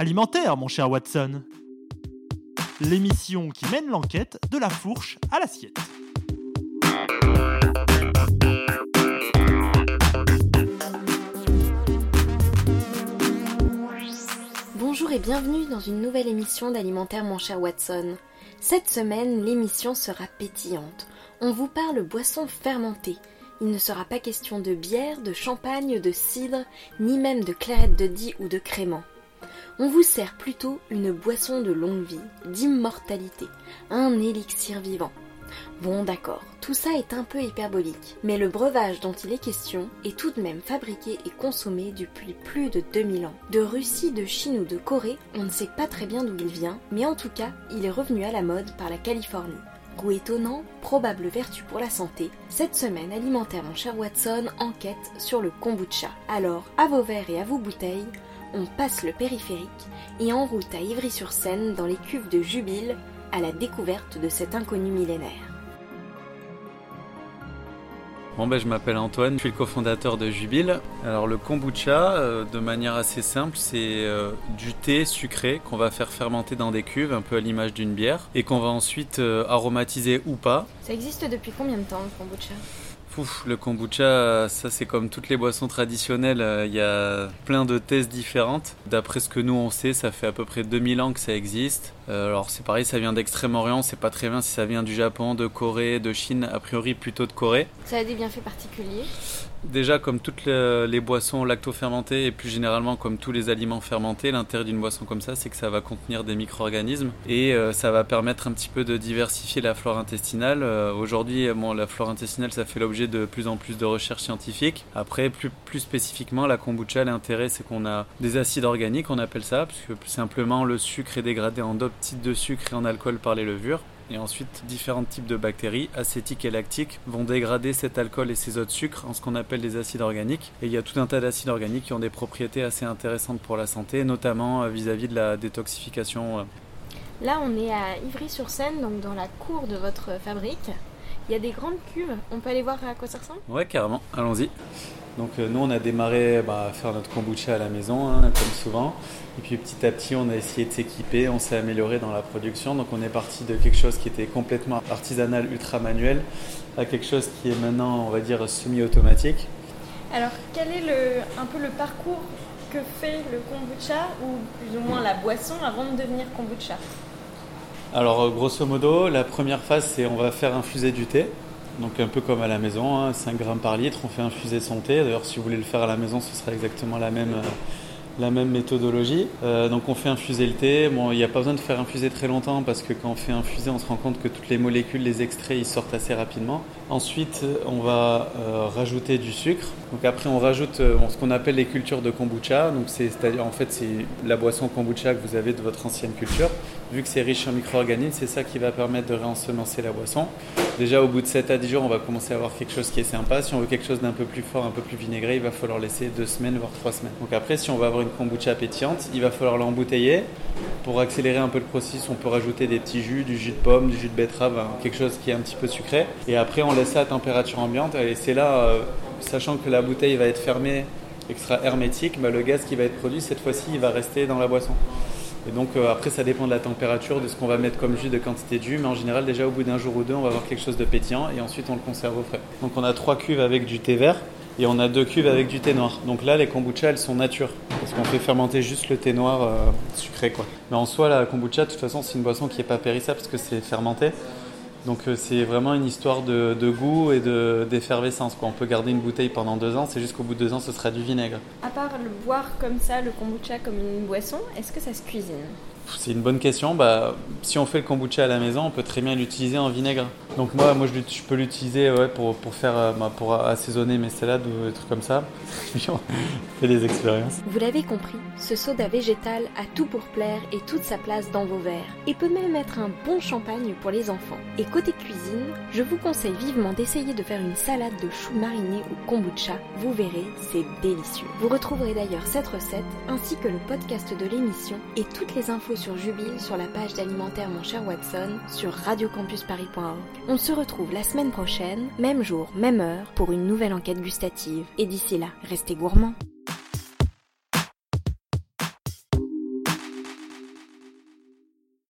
Alimentaire, mon cher Watson. L'émission qui mène l'enquête de la fourche à l'assiette. Bonjour et bienvenue dans une nouvelle émission d'Alimentaire mon cher Watson. Cette semaine, l'émission sera pétillante. On vous parle boissons fermentées. Il ne sera pas question de bière, de champagne, de cidre, ni même de clairette de Die ou de crément. On vous sert plutôt une boisson de longue vie, d'immortalité, un élixir vivant. Bon d'accord, tout ça est un peu hyperbolique, mais le breuvage dont il est question est tout de même fabriqué et consommé depuis plus de 2000 ans. De Russie, de Chine ou de Corée, on ne sait pas très bien d'où il vient, mais en tout cas, il est revenu à la mode par la Californie. Goût étonnant, probable vertu pour la santé, cette semaine alimentaire mon cher Watson enquête sur le kombucha. Alors, à vos verres et à vos bouteilles, on passe le périphérique et en route à Ivry-sur-Seine dans les cuves de Jubile à la découverte de cet inconnu millénaire. Bon ben, je m'appelle Antoine, je suis le cofondateur de Jubile. Alors le kombucha, euh, de manière assez simple, c'est euh, du thé sucré qu'on va faire fermenter dans des cuves, un peu à l'image d'une bière, et qu'on va ensuite euh, aromatiser ou pas. Ça existe depuis combien de temps le kombucha? Le kombucha, ça c'est comme toutes les boissons traditionnelles, il y a plein de thèses différentes. D'après ce que nous on sait, ça fait à peu près 2000 ans que ça existe. alors c'est pareil, ça vient d'Extrême-Orient, c'est pas très bien si ça vient du Japon, de Corée, de Chine, a priori plutôt de Corée. Ça a des bienfaits particuliers? Déjà, comme toutes les boissons lacto-fermentées et plus généralement comme tous les aliments fermentés, l'intérêt d'une boisson comme ça, c'est que ça va contenir des micro-organismes et euh, ça va permettre un petit peu de diversifier la flore intestinale. Euh, aujourd'hui, la flore intestinale, ça fait l'objet de plus en plus de recherches scientifiques. Après, plus, plus spécifiquement, la kombucha, l'intérêt, c'est qu'on a des acides organiques, on appelle ça, puisque simplement le sucre est dégradé en types de sucre et en alcool par les levures. Et ensuite, différents types de bactéries, acétiques et lactiques, vont dégrader cet alcool et ces autres sucres en ce qu'on appelle des acides organiques. Et il y a tout un tas d'acides organiques qui ont des propriétés assez intéressantes pour la santé, notamment euh, vis-à-vis de la détoxification. Euh. Là, on est à Ivry-sur-Seine, donc dans la cour de votre fabrique. Il y a des grandes cuves. On peut aller voir à quoi ça ressemble? Ouais, carrément. Allons-y. Donc euh, nous, on a démarré bah, à faire notre kombucha à la maison, hein, comme souvent. Et puis petit à petit, on a essayé de s'équiper, on s'est amélioré dans la production. Donc on est parti de quelque chose qui était complètement artisanal, ultra manuel, à quelque chose qui est maintenant, on va dire, semi-automatique. Alors quel est le, un peu le parcours que fait le kombucha, ou plus ou moins la boisson, avant de devenir kombucha? Alors euh, grosso modo, la première phase, c'est on va faire infuser du thé. Donc un peu comme à la maison, 5 hein, grammes par litre, on fait infuser son thé. D'ailleurs, si vous voulez le faire à la maison, ce sera exactement la même, euh, la même méthodologie. Euh, donc on fait infuser le thé. Bon, il n'y a pas besoin de faire infuser très longtemps parce que quand on fait infuser, on se rend compte que toutes les molécules, les extraits, ils sortent assez rapidement. Ensuite, on va rajouter du sucre. Donc après, on rajoute ce qu'on appelle les cultures de kombucha. Donc c'est, c'est-à-dire en fait, c'est la boisson kombucha que vous avez de votre ancienne culture. Vu que c'est riche en micro-organismes, c'est ça qui va permettre de réensemencer la boisson. Déjà, au bout de 7 à 10 jours, on va commencer à avoir quelque chose qui est sympa. Si on veut quelque chose d'un peu plus fort, un peu plus vinaigré, il va falloir laisser 2 semaines, voire 3 semaines. Donc après, si on veut avoir une kombucha pétillante, il va falloir l'embouteiller. Pour accélérer un peu le processus, on peut rajouter des petits jus, du jus de pomme, du jus de betterave, hein, quelque chose qui est un petit peu sucré. Et après, on laisse ça à température ambiante. Et c'est là, euh, sachant que la bouteille va être fermée, extra hermétique, bah, le gaz qui va être produit, cette fois-ci, il va rester dans la boisson. Et donc euh, après, ça dépend de la température, de ce qu'on va mettre comme jus, de quantité de jus. Mais en général, déjà au bout d'un jour ou deux, on va avoir quelque chose de pétillant et ensuite on le conserve au frais. Donc on a trois cuves avec du thé vert et on a deux cuves avec du thé noir. Donc là, les kombucha, elles sont nature parce qu'on fait fermenter juste le thé noir euh, sucré quoi. Mais en soi, la kombucha, de toute façon, c'est une boisson qui n'est pas périssable parce que c'est fermenté. Donc euh, c'est vraiment une histoire de, goût et d'effervescence. On peut garder une bouteille pendant deux ans, c'est juste qu'au bout de deux ans, ce sera du vinaigre. À part le boire comme ça, le kombucha comme une boisson, est-ce que ça se cuisine? C'est une bonne question. Bah, si on fait le kombucha à la maison, on peut très bien l'utiliser en vinaigre. Donc moi, moi je, peux l'utiliser ouais, pour, pour, faire, euh, bah, pour assaisonner mes salades ou des trucs comme ça. fait des expériences. Vous l'avez compris, ce soda végétal a tout pour plaire et toute sa place dans vos verres. Et peut même être un bon champagne pour les enfants. Et côté cuisine, je vous conseille vivement d'essayer de faire une salade de choux marinés au kombucha. Vous verrez, c'est délicieux. Vous retrouverez d'ailleurs cette recette ainsi que le podcast de l'émission et toutes les infos sur Jubile sur la page d'Alimentaire Mon Cher Watson sur radiocampusparis.org. On se retrouve la semaine prochaine, même jour, même heure, pour une nouvelle enquête gustative. Et d'ici là, restez gourmands.